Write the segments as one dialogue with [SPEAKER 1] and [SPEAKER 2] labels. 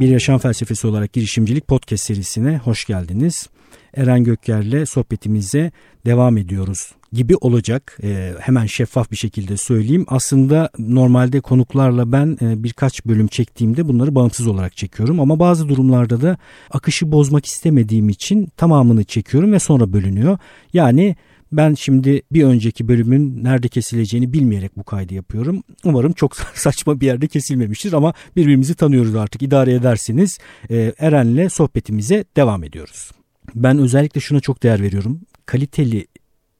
[SPEAKER 1] Bir Yaşam Felsefesi olarak girişimcilik podcast serisine hoş geldiniz. Eren Gökyer'le sohbetimize devam ediyoruz gibi olacak. E, hemen şeffaf bir şekilde söyleyeyim. Aslında normalde konuklarla ben e, birkaç bölüm çektiğimde bunları bağımsız olarak çekiyorum. Ama bazı durumlarda da akışı bozmak istemediğim için tamamını çekiyorum ve sonra bölünüyor. Yani ben şimdi bir önceki bölümün nerede kesileceğini bilmeyerek bu kaydı yapıyorum. Umarım çok saçma bir yerde kesilmemiştir ama birbirimizi tanıyoruz artık idare edersiniz. Ee, Eren'le sohbetimize devam ediyoruz. Ben özellikle şuna çok değer veriyorum. Kaliteli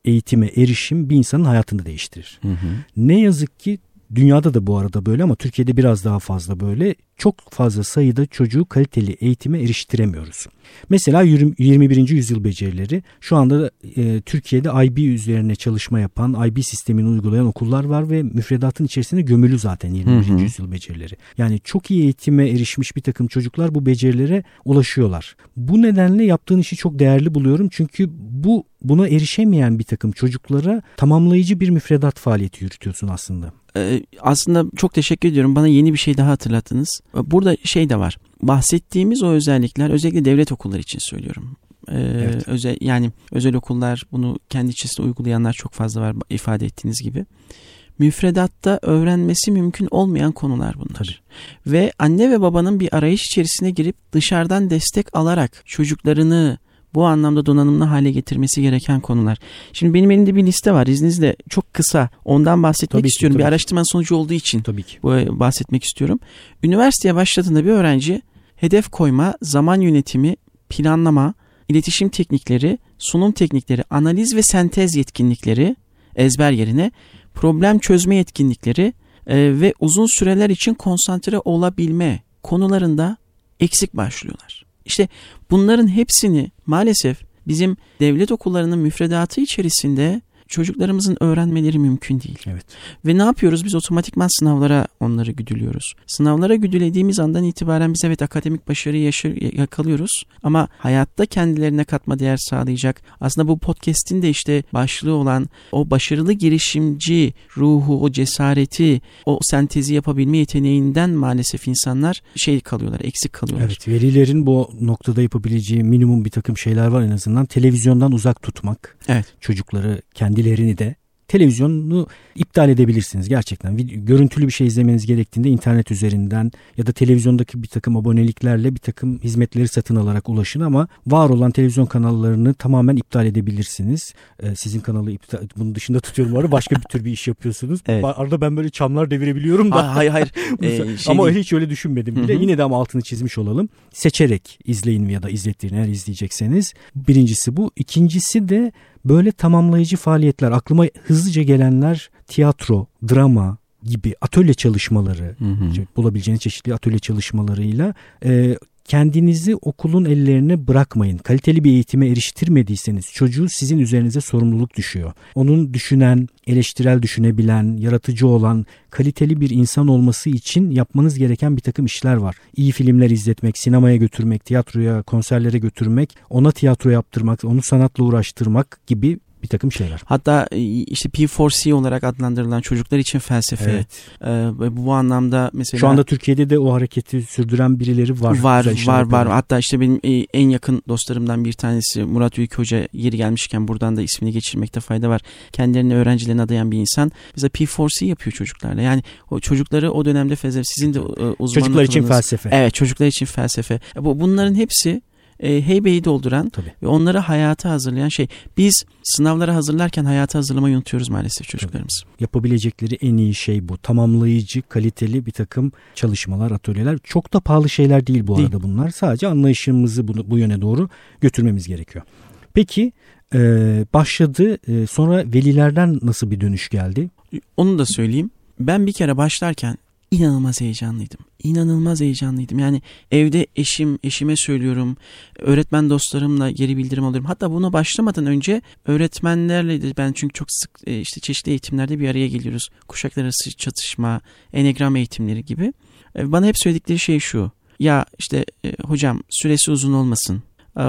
[SPEAKER 1] eğitime erişim bir insanın hayatını değiştirir. Hı hı. Ne yazık ki dünyada da bu arada böyle ama Türkiye'de biraz daha fazla böyle çok fazla sayıda çocuğu kaliteli eğitime eriştiremiyoruz. Mesela 21. yüzyıl becerileri şu anda e, Türkiye'de IB üzerine çalışma yapan, IB sistemini uygulayan okullar var ve müfredatın içerisinde gömülü zaten 21. Hı hı. yüzyıl becerileri. Yani çok iyi eğitime erişmiş bir takım çocuklar bu becerilere ulaşıyorlar. Bu nedenle yaptığın işi çok değerli buluyorum çünkü bu buna erişemeyen bir takım çocuklara tamamlayıcı bir müfredat faaliyeti yürütüyorsun aslında.
[SPEAKER 2] Ee, aslında çok teşekkür ediyorum. Bana yeni bir şey daha hatırlattınız. Burada şey de var. Bahsettiğimiz o özellikler özellikle devlet okulları için söylüyorum. Ee, evet. özel yani özel okullar bunu kendi içerisinde uygulayanlar çok fazla var ifade ettiğiniz gibi. Müfredatta öğrenmesi mümkün olmayan konular bunlar. Tabii. Ve anne ve babanın bir arayış içerisine girip dışarıdan destek alarak çocuklarını bu anlamda donanımlı hale getirmesi gereken konular. Şimdi benim elimde bir liste var izninizle çok kısa ondan bahsetmek tabii istiyorum. Ki, bir araştırma sonucu olduğu için tabii ki. bu bahsetmek istiyorum. Üniversiteye başladığında bir öğrenci hedef koyma, zaman yönetimi, planlama, iletişim teknikleri, sunum teknikleri, analiz ve sentez yetkinlikleri ezber yerine problem çözme yetkinlikleri e, ve uzun süreler için konsantre olabilme konularında eksik başlıyorlar. İşte bunların hepsini maalesef bizim devlet okullarının müfredatı içerisinde çocuklarımızın öğrenmeleri mümkün değil.
[SPEAKER 1] Evet.
[SPEAKER 2] Ve ne yapıyoruz? Biz otomatikman sınavlara onları güdülüyoruz. Sınavlara güdülediğimiz andan itibaren biz evet akademik başarıyı yaşır, yakalıyoruz ama hayatta kendilerine katma değer sağlayacak. Aslında bu podcast'in de işte başlığı olan o başarılı girişimci ruhu, o cesareti, o sentezi yapabilme yeteneğinden maalesef insanlar şey kalıyorlar, eksik kalıyorlar.
[SPEAKER 1] Evet, velilerin bu noktada yapabileceği minimum bir takım şeyler var en azından. Televizyondan uzak tutmak.
[SPEAKER 2] Evet.
[SPEAKER 1] Çocukları kendi kendilerini de televizyonu iptal edebilirsiniz gerçekten. Görüntülü bir şey izlemeniz gerektiğinde internet üzerinden ya da televizyondaki bir takım aboneliklerle bir takım hizmetleri satın alarak ulaşın ama var olan televizyon kanallarını tamamen iptal edebilirsiniz. Ee, sizin kanalı iptal, bunun dışında tutuyorum var başka bir tür bir iş yapıyorsunuz. Evet. Arada ben böyle çamlar devirebiliyorum da.
[SPEAKER 2] Hayır hayır.
[SPEAKER 1] ee, şey ama değil. hiç öyle düşünmedim bile. Hı-hı. Yine de ama altını çizmiş olalım. Seçerek izleyin ya da izlettirin eğer izleyecekseniz. Birincisi bu. İkincisi de Böyle tamamlayıcı faaliyetler aklıma hızlıca gelenler tiyatro, drama gibi atölye çalışmaları hı hı. bulabileceğiniz çeşitli atölye çalışmalarıyla e, kendinizi okulun ellerine bırakmayın. Kaliteli bir eğitime eriştirmediyseniz çocuğu sizin üzerinize sorumluluk düşüyor. Onun düşünen, eleştirel düşünebilen, yaratıcı olan, kaliteli bir insan olması için yapmanız gereken bir takım işler var. İyi filmler izletmek, sinemaya götürmek, tiyatroya, konserlere götürmek, ona tiyatro yaptırmak, onu sanatla uğraştırmak gibi bir takım şeyler.
[SPEAKER 2] Hatta e, işte P4C olarak adlandırılan çocuklar için felsefe. Evet. Ee, bu anlamda mesela...
[SPEAKER 1] Şu anda Türkiye'de de o hareketi sürdüren birileri var.
[SPEAKER 2] Var var var. Hatta işte benim e, en yakın dostlarımdan bir tanesi Murat Ülke Hoca yeri gelmişken buradan da ismini geçirmekte fayda var. Kendilerini öğrencilerine adayan bir insan. Mesela P4C yapıyor çocuklarla. Yani o çocukları o dönemde felsefe sizin de e, uzmanlık
[SPEAKER 1] Çocuklar için felsefe.
[SPEAKER 2] Evet çocuklar için felsefe. Bu Bunların hepsi e, heybeyi dolduran Tabii. ve onları hayata hazırlayan şey. Biz sınavlara hazırlarken hayata hazırlamayı unutuyoruz maalesef çocuklarımız.
[SPEAKER 1] Tabii. Yapabilecekleri en iyi şey bu. Tamamlayıcı, kaliteli bir takım çalışmalar, atölyeler. Çok da pahalı şeyler değil bu değil. arada bunlar. Sadece anlayışımızı bunu, bu yöne doğru götürmemiz gerekiyor. Peki e, başladı. E, sonra velilerden nasıl bir dönüş geldi?
[SPEAKER 2] Onu da söyleyeyim. Ben bir kere başlarken inanılmaz heyecanlıydım. İnanılmaz heyecanlıydım. Yani evde eşim, eşime söylüyorum. Öğretmen dostlarımla geri bildirim alıyorum. Hatta buna başlamadan önce öğretmenlerle de ben çünkü çok sık e, işte çeşitli eğitimlerde bir araya geliyoruz. Kuşaklar arası çatışma, enegram eğitimleri gibi. E, bana hep söyledikleri şey şu. Ya işte e, hocam süresi uzun olmasın.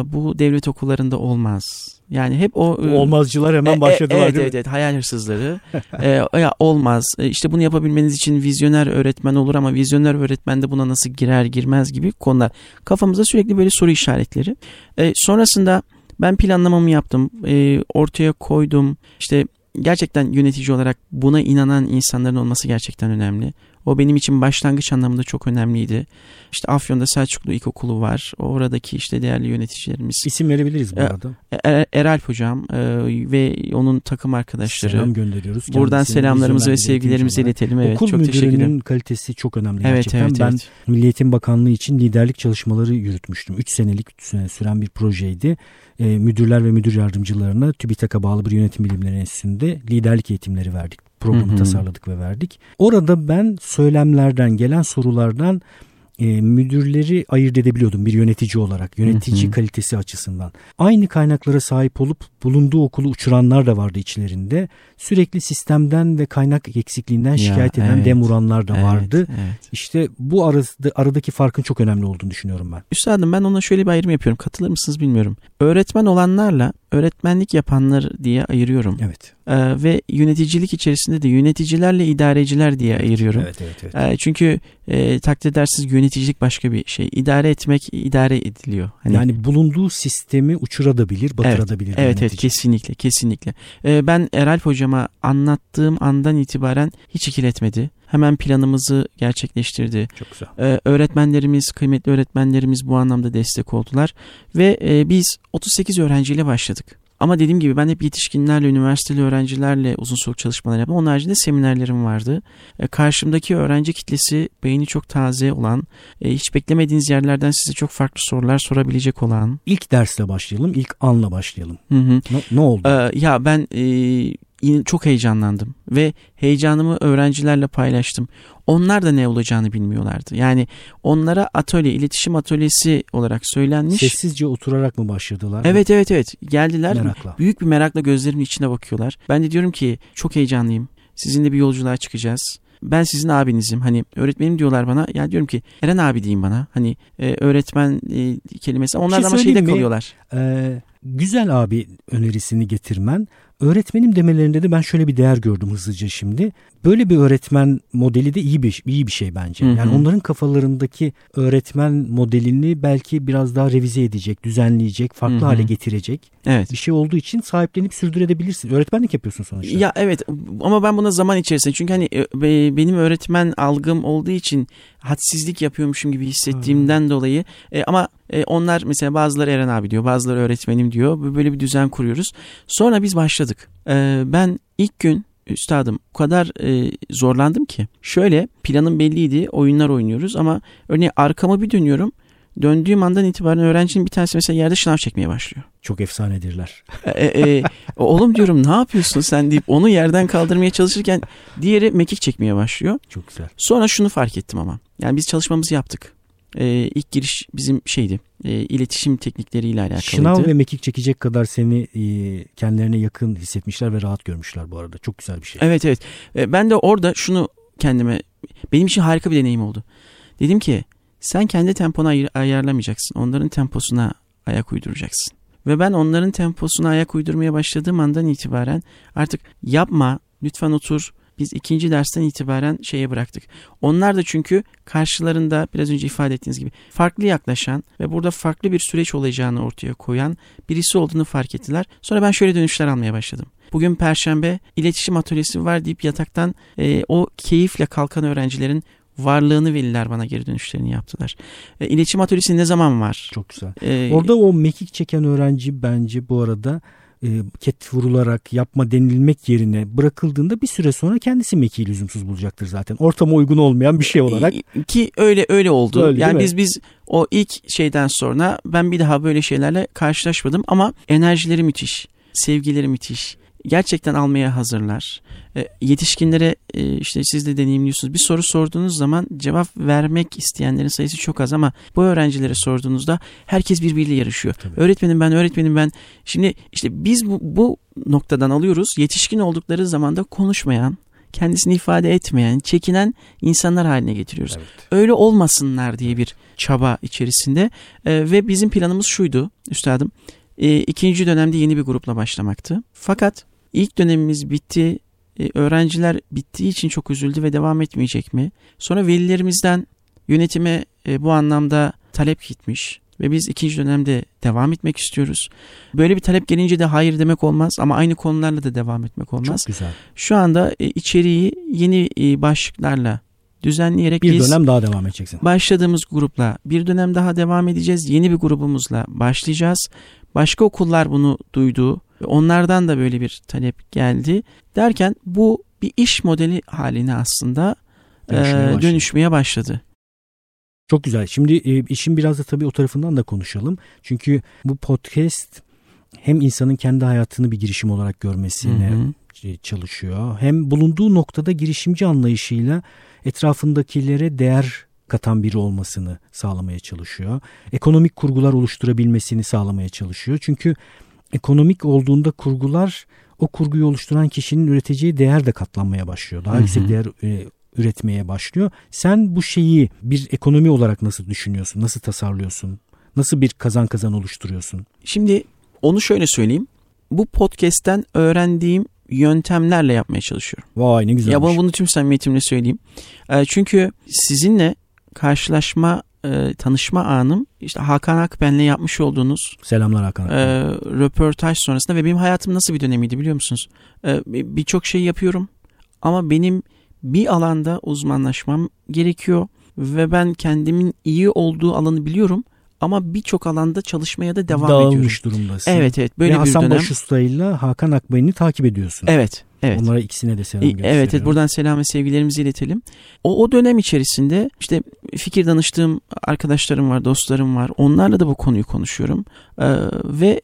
[SPEAKER 2] Bu devlet okullarında olmaz. Yani hep o
[SPEAKER 1] olmazcılar hemen e, başladılar
[SPEAKER 2] evet, evet, evet hayal hırsızları. e, ya olmaz. E, işte bunu yapabilmeniz için vizyoner öğretmen olur ama vizyoner öğretmen de buna nasıl girer girmez gibi konular. Kafamızda sürekli böyle soru işaretleri. E, sonrasında ben planlamamı yaptım. E, ortaya koydum. İşte gerçekten yönetici olarak buna inanan insanların olması gerçekten önemli. O benim için başlangıç anlamında çok önemliydi. İşte Afyon'da Selçuklu İlkokulu var. Oradaki işte değerli yöneticilerimiz.
[SPEAKER 1] İsim verebiliriz bu e, arada.
[SPEAKER 2] Er, Eralp Hocam e, ve onun takım arkadaşları.
[SPEAKER 1] Selam gönderiyoruz.
[SPEAKER 2] Buradan selamlarımızı ve sevgilerimizi iletelim. Evet,
[SPEAKER 1] Okul çok müdürünün kalitesi çok önemli evet, gerçekten. Evet, ben evet. Milli Eğitim Bakanlığı için liderlik çalışmaları yürütmüştüm. 3 senelik süren bir projeydi. E, müdürler ve müdür yardımcılarına TÜBİTAK'a bağlı bir yönetim bilimleri enstitüsünde liderlik eğitimleri verdik programı hı hı. tasarladık ve verdik. Orada ben söylemlerden gelen sorulardan e, müdürleri ayırt edebiliyordum bir yönetici olarak. Yönetici hı hı. kalitesi açısından. Aynı kaynaklara sahip olup bulunduğu okulu uçuranlar da vardı içlerinde. Sürekli sistemden ve kaynak eksikliğinden şikayet ya, eden evet, demuranlar da vardı. Evet, evet. İşte bu arada, aradaki farkın çok önemli olduğunu düşünüyorum ben.
[SPEAKER 2] Üstadım ben ona şöyle bir ayrım yapıyorum. Katılır mısınız bilmiyorum. Öğretmen olanlarla öğretmenlik yapanlar diye ayırıyorum.
[SPEAKER 1] Evet.
[SPEAKER 2] Ee, ve yöneticilik içerisinde de yöneticilerle idareciler diye ayırıyorum.
[SPEAKER 1] Evet, evet, evet.
[SPEAKER 2] Ee, çünkü e, takdir edersiniz yöneticilik başka bir şey. İdare etmek idare ediliyor.
[SPEAKER 1] Hani, yani bulunduğu sistemi uçurabilir, batırabilir.
[SPEAKER 2] Evet, evet, evet kesinlikle, kesinlikle. Ee, ben Eralp hocama anlattığım andan itibaren hiç ikiletmedi. Hemen planımızı gerçekleştirdi.
[SPEAKER 1] Çok güzel.
[SPEAKER 2] Ee, öğretmenlerimiz, kıymetli öğretmenlerimiz bu anlamda destek oldular. Ve e, biz 38 öğrenciyle başladık. Ama dediğim gibi ben hep yetişkinlerle, üniversiteli öğrencilerle uzun soluk çalışmalar yaptım. Onun haricinde seminerlerim vardı. E, karşımdaki öğrenci kitlesi beyni çok taze olan, e, hiç beklemediğiniz yerlerden size çok farklı sorular sorabilecek olan.
[SPEAKER 1] İlk dersle başlayalım, ilk anla başlayalım.
[SPEAKER 2] Hı hı.
[SPEAKER 1] Ne, ne oldu?
[SPEAKER 2] Ee, ya ben e, çok heyecanlandım ve heyecanımı öğrencilerle paylaştım. Onlar da ne olacağını bilmiyorlardı. Yani onlara atölye, iletişim atölyesi olarak söylenmiş.
[SPEAKER 1] Sessizce oturarak mı başladılar?
[SPEAKER 2] Evet evet evet. Geldiler. Merakla. Büyük bir merakla gözlerimin içine bakıyorlar. Ben de diyorum ki çok heyecanlıyım. Sizinle bir yolculuğa çıkacağız ben sizin abinizim. Hani öğretmenim diyorlar bana. Ya diyorum ki Eren abi diyeyim bana. Hani e, öğretmen e, kelimesi. Onlar şey da ama şeyde kalıyorlar.
[SPEAKER 1] Ee, güzel abi önerisini getirmen Öğretmenim demelerinde de ben şöyle bir değer gördüm hızlıca şimdi. Böyle bir öğretmen modeli de iyi bir iyi bir şey bence. Hı hı. Yani onların kafalarındaki öğretmen modelini belki biraz daha revize edecek, düzenleyecek, farklı hı hı. hale getirecek.
[SPEAKER 2] Evet.
[SPEAKER 1] Bir şey olduğu için sahiplenip sürdürebilirsin. Öğretmenlik yapıyorsun sonuçta.
[SPEAKER 2] Ya evet ama ben buna zaman içerisinde çünkü hani e, benim öğretmen algım olduğu için hadsizlik yapıyormuşum gibi hissettiğimden hmm. dolayı e, ama e, onlar mesela bazıları Eren abi diyor bazıları öğretmenim diyor böyle bir düzen kuruyoruz. Sonra biz başladık. E, ben ilk gün üstadım o kadar e, zorlandım ki. Şöyle planım belliydi oyunlar oynuyoruz ama örneğin arkama bir dönüyorum. Döndüğüm andan itibaren öğrencinin bir tanesi mesela yerde şınav çekmeye başlıyor.
[SPEAKER 1] Çok efsanedirler.
[SPEAKER 2] E, e, e, oğlum diyorum ne yapıyorsun sen deyip onu yerden kaldırmaya çalışırken diğeri mekik çekmeye başlıyor.
[SPEAKER 1] Çok güzel.
[SPEAKER 2] Sonra şunu fark ettim ama. Yani biz çalışmamızı yaptık. E, ilk giriş bizim şeydi. E, iletişim teknikleriyle alakalıydı.
[SPEAKER 1] Şınav ve mekik çekecek kadar seni e, kendilerine yakın hissetmişler ve rahat görmüşler bu arada. Çok güzel bir şey.
[SPEAKER 2] Evet evet. E, ben de orada şunu kendime benim için harika bir deneyim oldu. Dedim ki sen kendi temponu ay- ayarlamayacaksın. Onların temposuna ayak uyduracaksın. Ve ben onların temposuna ayak uydurmaya başladığım andan itibaren artık yapma, lütfen otur, biz ikinci dersten itibaren şeye bıraktık. Onlar da çünkü karşılarında biraz önce ifade ettiğiniz gibi farklı yaklaşan ve burada farklı bir süreç olacağını ortaya koyan birisi olduğunu fark ettiler. Sonra ben şöyle dönüşler almaya başladım. Bugün perşembe iletişim atölyesi var deyip yataktan e, o keyifle kalkan öğrencilerin varlığını veliler bana geri dönüşlerini yaptılar. E, iletişim atölyesi ne zaman var?
[SPEAKER 1] Çok güzel. Ee, Orada o mekik çeken öğrenci bence bu arada e, ket vurularak yapma denilmek yerine bırakıldığında bir süre sonra kendisi mekiği lüzumsuz bulacaktır zaten. Ortama uygun olmayan bir şey olarak.
[SPEAKER 2] Ki öyle öyle oldu. Öyle, yani biz biz o ilk şeyden sonra ben bir daha böyle şeylerle karşılaşmadım ama enerjileri müthiş, sevgileri müthiş gerçekten almaya hazırlar. E, yetişkinlere e, işte siz de deneyimliyorsunuz. Bir soru sorduğunuz zaman cevap vermek isteyenlerin sayısı çok az ama bu öğrencilere sorduğunuzda herkes birbiriyle yarışıyor. Tabii. Öğretmenim ben, öğretmenim ben. Şimdi işte biz bu, bu noktadan alıyoruz. Yetişkin oldukları zaman da konuşmayan, kendisini ifade etmeyen, çekinen insanlar haline getiriyoruz.
[SPEAKER 1] Evet.
[SPEAKER 2] Öyle olmasınlar diye bir çaba içerisinde e, ve bizim planımız şuydu üstadım. E, ikinci dönemde yeni bir grupla başlamaktı. Fakat ilk dönemimiz bitti. E, öğrenciler bittiği için çok üzüldü ve devam etmeyecek mi? Sonra velilerimizden yönetime e, bu anlamda talep gitmiş ve biz ikinci dönemde devam etmek istiyoruz. Böyle bir talep gelince de hayır demek olmaz ama aynı konularla da devam etmek olmaz.
[SPEAKER 1] Çok güzel.
[SPEAKER 2] Şu anda e, içeriği yeni e, başlıklarla düzenleyerek
[SPEAKER 1] Bir dönem daha devam edeceksin.
[SPEAKER 2] başladığımız grupla bir dönem daha devam edeceğiz. Yeni bir grubumuzla başlayacağız. Başka okullar bunu duydu. Onlardan da böyle bir talep geldi. Derken bu bir iş modeli haline aslında
[SPEAKER 1] Dönüşmeye başladı.
[SPEAKER 2] dönüşmeye başladı.
[SPEAKER 1] Çok güzel. Şimdi işin biraz da tabii o tarafından da konuşalım. Çünkü bu podcast hem insanın kendi hayatını bir girişim olarak görmesine
[SPEAKER 2] Hı hı.
[SPEAKER 1] çalışıyor. Hem bulunduğu noktada girişimci anlayışıyla etrafındakilere değer katan biri olmasını sağlamaya çalışıyor. Ekonomik kurgular oluşturabilmesini sağlamaya çalışıyor. Çünkü ekonomik olduğunda kurgular o kurguyu oluşturan kişinin üreteceği değer de katlanmaya başlıyor. Daha yüksek değer e, üretmeye başlıyor. Sen bu şeyi bir ekonomi olarak nasıl düşünüyorsun? Nasıl tasarlıyorsun? Nasıl bir kazan kazan oluşturuyorsun?
[SPEAKER 2] Şimdi onu şöyle söyleyeyim. Bu podcast'ten öğrendiğim yöntemlerle yapmaya çalışıyorum.
[SPEAKER 1] Vay ne güzelmiş.
[SPEAKER 2] Ya bunu, bunu tüm samimiyetimle söyleyeyim. E, çünkü sizinle karşılaşma, e, tanışma anım işte Hakan Akben'le yapmış olduğunuz
[SPEAKER 1] Selamlar Hakan.
[SPEAKER 2] e, röportaj sonrasında ve benim hayatım nasıl bir dönemiydi biliyor musunuz? E, bir- Birçok şey yapıyorum ama benim bir alanda uzmanlaşmam gerekiyor ve ben kendimin iyi olduğu alanı biliyorum ama birçok alanda çalışmaya da devam ediyorum.
[SPEAKER 1] Dağılmış durumdasın.
[SPEAKER 2] Evet evet böyle
[SPEAKER 1] Ve
[SPEAKER 2] bir
[SPEAKER 1] Hasan
[SPEAKER 2] dönem.
[SPEAKER 1] Başusta ile Hakan Akbay'ını takip ediyorsun.
[SPEAKER 2] Evet evet.
[SPEAKER 1] Onlara ikisine de selam gösteriyorum.
[SPEAKER 2] Evet, evet buradan selam ve sevgilerimizi iletelim. O, o dönem içerisinde işte fikir danıştığım arkadaşlarım var, dostlarım var. Onlarla da bu konuyu konuşuyorum. Ee, ve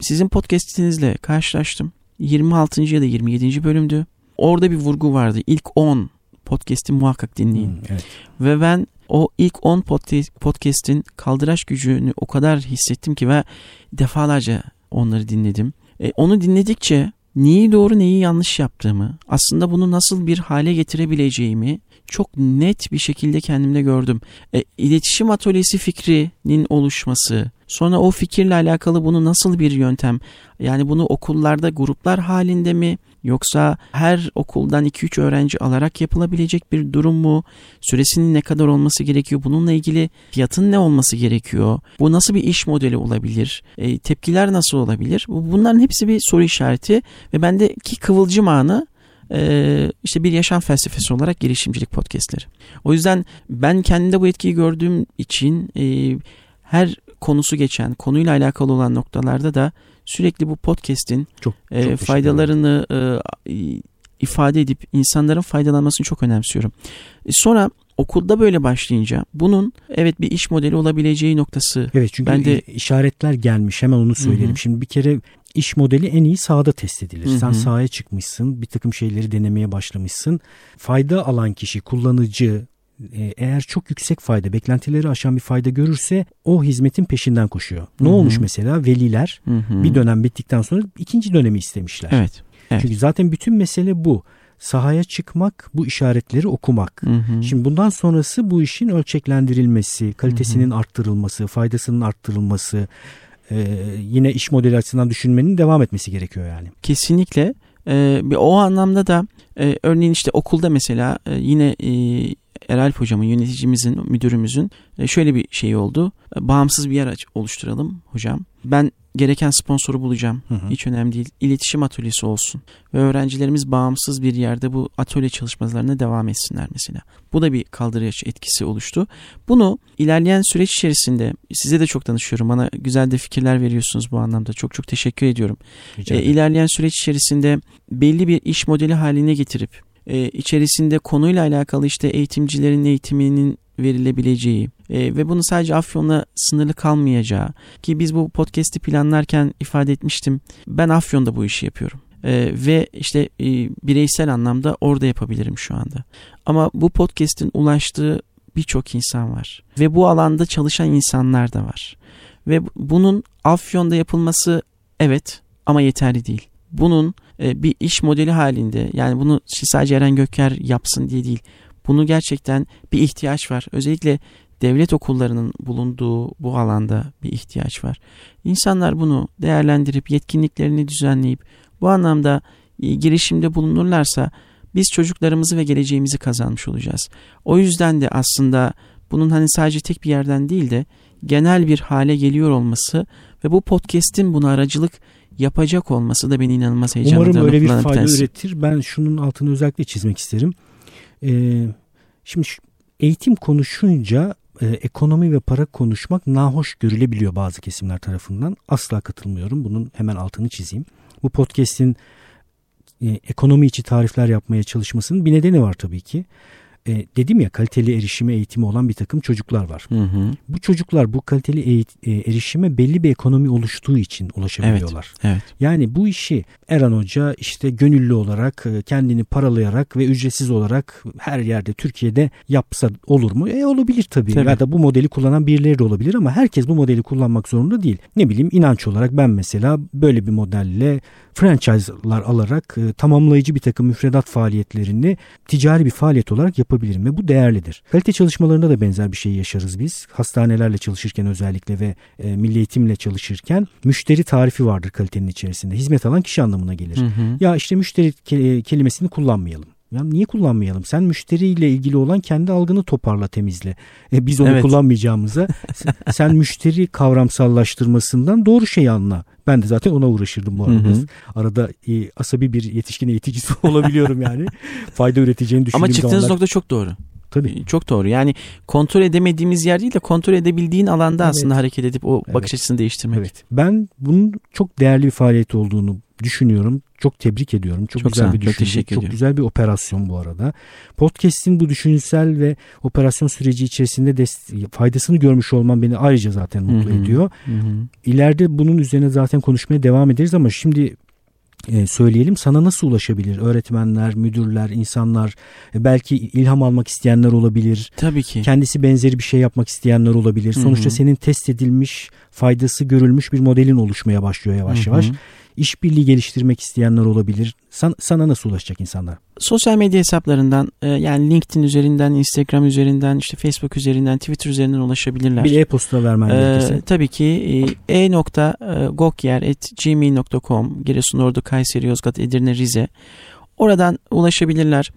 [SPEAKER 2] sizin podcastinizle karşılaştım. 26. ya da 27. bölümdü. Orada bir vurgu vardı. İlk 10 podcast'i muhakkak dinleyin.
[SPEAKER 1] Hı, evet.
[SPEAKER 2] Ve ben o ilk 10 podca- podcast'in kaldıraç gücünü o kadar hissettim ki ve defalarca onları dinledim. E, onu dinledikçe neyi doğru neyi yanlış yaptığımı, aslında bunu nasıl bir hale getirebileceğimi çok net bir şekilde kendimde gördüm. E, iletişim atölyesi fikrinin oluşması, sonra o fikirle alakalı bunu nasıl bir yöntem, yani bunu okullarda gruplar halinde mi, yoksa her okuldan 2-3 öğrenci alarak yapılabilecek bir durum mu? Süresinin ne kadar olması gerekiyor? Bununla ilgili fiyatın ne olması gerekiyor? Bu nasıl bir iş modeli olabilir? E, tepkiler nasıl olabilir? Bu- Bunların hepsi bir soru işareti ve bendeki kıvılcım anı e, işte bir yaşam felsefesi olarak girişimcilik podcastleri. O yüzden ben kendimde bu etkiyi gördüğüm için e, her konusu geçen, konuyla alakalı olan noktalarda da sürekli bu podcast'in
[SPEAKER 1] Çok,
[SPEAKER 2] e, faydalarını e, ifade edip insanların faydalanmasını çok önemsiyorum. E, sonra okulda böyle başlayınca bunun evet bir iş modeli olabileceği noktası
[SPEAKER 1] Evet çünkü
[SPEAKER 2] Ben de-
[SPEAKER 1] işaretler gelmiş hemen onu söyleyelim.
[SPEAKER 2] Hı hı.
[SPEAKER 1] Şimdi bir kere iş modeli en iyi sahada test edilir.
[SPEAKER 2] Hı
[SPEAKER 1] Sen sahaya çıkmışsın bir takım şeyleri denemeye başlamışsın. Fayda alan kişi kullanıcı eğer çok yüksek fayda beklentileri aşan bir fayda görürse o hizmetin peşinden koşuyor. Ne
[SPEAKER 2] Hı hı.
[SPEAKER 1] olmuş mesela veliler
[SPEAKER 2] Hı hı.
[SPEAKER 1] bir dönem bittikten sonra ikinci dönemi istemişler.
[SPEAKER 2] Evet. evet.
[SPEAKER 1] Çünkü zaten bütün mesele bu. Sahaya çıkmak, bu işaretleri okumak.
[SPEAKER 2] Hı hı.
[SPEAKER 1] Şimdi bundan sonrası bu işin ölçeklendirilmesi, kalitesinin arttırılması, faydasının arttırılması, e, yine iş modeli açısından düşünmenin devam etmesi gerekiyor yani.
[SPEAKER 2] Kesinlikle. Ee, bir o anlamda da e, örneğin işte okulda mesela e, yine e, Eralp hocamın, yöneticimizin, müdürümüzün e, şöyle bir şey oldu. E, bağımsız bir yer oluşturalım hocam. Ben gereken sponsoru bulacağım.
[SPEAKER 1] Hı hı.
[SPEAKER 2] Hiç önemli değil. İletişim atölyesi olsun. Ve öğrencilerimiz bağımsız bir yerde bu atölye çalışmalarına devam etsinler mesela. Bu da bir kaldırıcı etkisi oluştu. Bunu ilerleyen süreç içerisinde size de çok danışıyorum. Bana güzel de fikirler veriyorsunuz bu anlamda. Çok çok teşekkür ediyorum. E, ilerleyen süreç içerisinde belli bir iş modeli haline getirip e, içerisinde konuyla alakalı işte eğitimcilerin eğitiminin verilebileceği e, ve bunu sadece Afyon'la sınırlı kalmayacağı ki biz bu podcast'i planlarken ifade etmiştim. Ben Afyon'da bu işi yapıyorum. E, ve işte e, bireysel anlamda orada yapabilirim şu anda. Ama bu podcast'in ulaştığı birçok insan var ve bu alanda çalışan insanlar da var. Ve bunun Afyon'da yapılması evet ama yeterli değil. Bunun e, bir iş modeli halinde yani bunu sadece Eren Göker yapsın diye değil. Bunu gerçekten bir ihtiyaç var. Özellikle devlet okullarının bulunduğu bu alanda bir ihtiyaç var. İnsanlar bunu değerlendirip yetkinliklerini düzenleyip bu anlamda e, girişimde bulunurlarsa biz çocuklarımızı ve geleceğimizi kazanmış olacağız. O yüzden de aslında bunun hani sadece tek bir yerden değil de genel bir hale geliyor olması ve bu podcast'in buna aracılık yapacak olması da beni inanılmaz heyecanlandıran
[SPEAKER 1] Umarım öyle bir fayda bir üretir. Ben şunun altını özellikle çizmek isterim. Ee, şimdi eğitim konuşunca e, ekonomi ve para konuşmak nahoş görülebiliyor bazı kesimler tarafından. Asla katılmıyorum. Bunun hemen altını çizeyim. Bu podcast'in e, ekonomi içi tarifler yapmaya çalışmasının bir nedeni var tabii ki e, dedim ya kaliteli erişime eğitimi olan bir takım çocuklar var. Hı hı. Bu çocuklar bu kaliteli eğit, e, erişime belli bir ekonomi oluştuğu için ulaşabiliyorlar.
[SPEAKER 2] Evet, evet.
[SPEAKER 1] Yani bu işi Eren Hoca işte gönüllü olarak e, kendini paralayarak ve ücretsiz olarak her yerde Türkiye'de yapsa olur mu? E olabilir tabii. tabii. Ya da bu modeli kullanan birileri de olabilir ama herkes bu modeli kullanmak zorunda değil. Ne bileyim inanç olarak ben mesela böyle bir modelle franchise'lar alarak e, tamamlayıcı bir takım müfredat faaliyetlerini ticari bir faaliyet olarak yapabilirim ve bu değerlidir. Kalite çalışmalarında da benzer bir şey yaşarız biz. Hastanelerle çalışırken özellikle ve e, milli eğitimle çalışırken müşteri tarifi vardır kalitenin içerisinde. Hizmet alan kişi anlamına gelir. Hı hı. Ya işte müşteri ke- kelimesini kullanmayalım. Ya niye kullanmayalım? Sen müşteriyle ilgili olan kendi algını toparla, temizle. E, biz onu evet. kullanmayacağımıza sen müşteri kavramsallaştırmasından doğru şeyi anla. Ben de zaten ona uğraşırdım bu arada. Hı hı. Arada e, asabi bir yetişkin eğiticisi olabiliyorum yani. Fayda üreteceğini düşündüğüm
[SPEAKER 2] Ama çıktığınız zamanlar... nokta çok doğru. Tabii. Çok doğru. Yani kontrol edemediğimiz yer değil de kontrol edebildiğin alanda evet. aslında hareket edip o evet. bakış açısını değiştirmek. Evet.
[SPEAKER 1] Ben bunun çok değerli bir faaliyet olduğunu düşünüyorum. Çok tebrik ediyorum. Çok, çok güzel bir düşünce. Çok, çok güzel bir operasyon bu arada. Podcast'in bu düşünsel ve operasyon süreci içerisinde de faydasını görmüş olman beni ayrıca zaten mutlu Hı-hı. ediyor. Hı-hı. İleride bunun üzerine zaten konuşmaya devam ederiz ama şimdi e, söyleyelim sana nasıl ulaşabilir öğretmenler, müdürler, insanlar e, belki ilham almak isteyenler olabilir.
[SPEAKER 2] Tabii ki.
[SPEAKER 1] Kendisi benzeri bir şey yapmak isteyenler olabilir. Sonuçta Hı-hı. senin test edilmiş, faydası görülmüş bir modelin oluşmaya başlıyor yavaş Hı-hı. yavaş işbirliği geliştirmek isteyenler olabilir. San, sana nasıl ulaşacak insanlar?
[SPEAKER 2] Sosyal medya hesaplarından e, yani LinkedIn üzerinden, Instagram üzerinden, işte Facebook üzerinden, Twitter üzerinden ulaşabilirler.
[SPEAKER 1] Bir e-posta vermen
[SPEAKER 2] ee, Tabii ki e, e.gokyer.gmail.com Giresun, Ordu, Kayseri, Yozgat, Edirne, Rize. Oradan ulaşabilirler.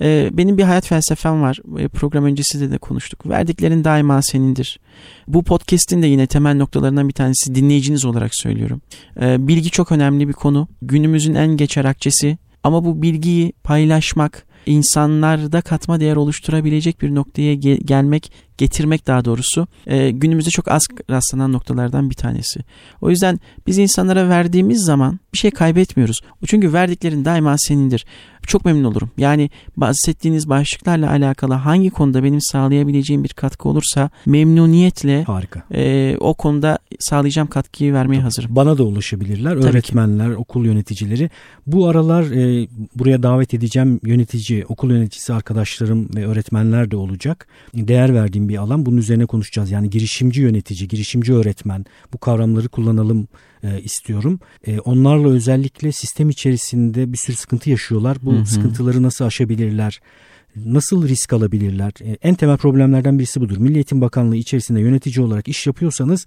[SPEAKER 2] Ee, benim bir hayat felsefem var. Ee, program öncesinde de konuştuk. Verdiklerin daima senindir. Bu podcast'in de yine temel noktalarından bir tanesi dinleyiciniz olarak söylüyorum. Ee, bilgi çok önemli bir konu. Günümüzün en geçer akçesi. Ama bu bilgiyi paylaşmak, insanlarda katma değer oluşturabilecek bir noktaya ge- gelmek getirmek daha doğrusu e, günümüzde çok az rastlanan noktalardan bir tanesi. O yüzden biz insanlara verdiğimiz zaman bir şey kaybetmiyoruz. Çünkü verdiklerin daima senindir. Çok memnun olurum. Yani bahsettiğiniz başlıklarla alakalı hangi konuda benim sağlayabileceğim bir katkı olursa memnuniyetle
[SPEAKER 1] Harika.
[SPEAKER 2] E, o konuda sağlayacağım katkıyı vermeye Tabii. hazırım.
[SPEAKER 1] Bana da ulaşabilirler. Tabii Öğretmenler, ki. okul yöneticileri. Bu aralar e, buraya davet edeceğim yönetici, okul yöneticisi arkadaşlarım ve öğretmenler de olacak. Değer verdiğim bir alan. Bunun üzerine konuşacağız. Yani girişimci yönetici, girişimci öğretmen bu kavramları kullanalım e, istiyorum. E, onlarla özellikle sistem içerisinde bir sürü sıkıntı yaşıyorlar. Bu hı hı. sıkıntıları nasıl aşabilirler? Nasıl risk alabilirler? E, en temel problemlerden birisi budur. Milli Eğitim Bakanlığı içerisinde yönetici olarak iş yapıyorsanız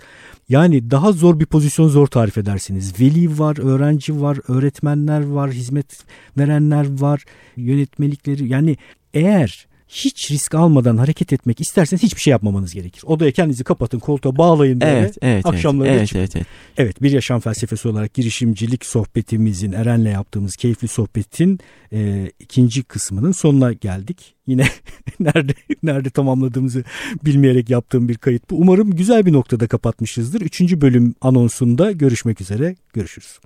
[SPEAKER 1] yani daha zor bir pozisyon zor tarif edersiniz. Veli var, öğrenci var, öğretmenler var, hizmet verenler var, yönetmelikleri yani eğer hiç risk almadan hareket etmek isterseniz hiçbir şey yapmamanız gerekir. Odaya kendinizi kapatın, koltuğa bağlayın böyle. Evet, evet, akşamları
[SPEAKER 2] evet, evet, evet, evet.
[SPEAKER 1] evet, bir yaşam felsefesi olarak girişimcilik sohbetimizin, Eren'le yaptığımız keyifli sohbetin e, ikinci kısmının sonuna geldik. Yine nerede nerede tamamladığımızı bilmeyerek yaptığım bir kayıt bu. Umarım güzel bir noktada kapatmışızdır. Üçüncü bölüm anonsunda görüşmek üzere. Görüşürüz.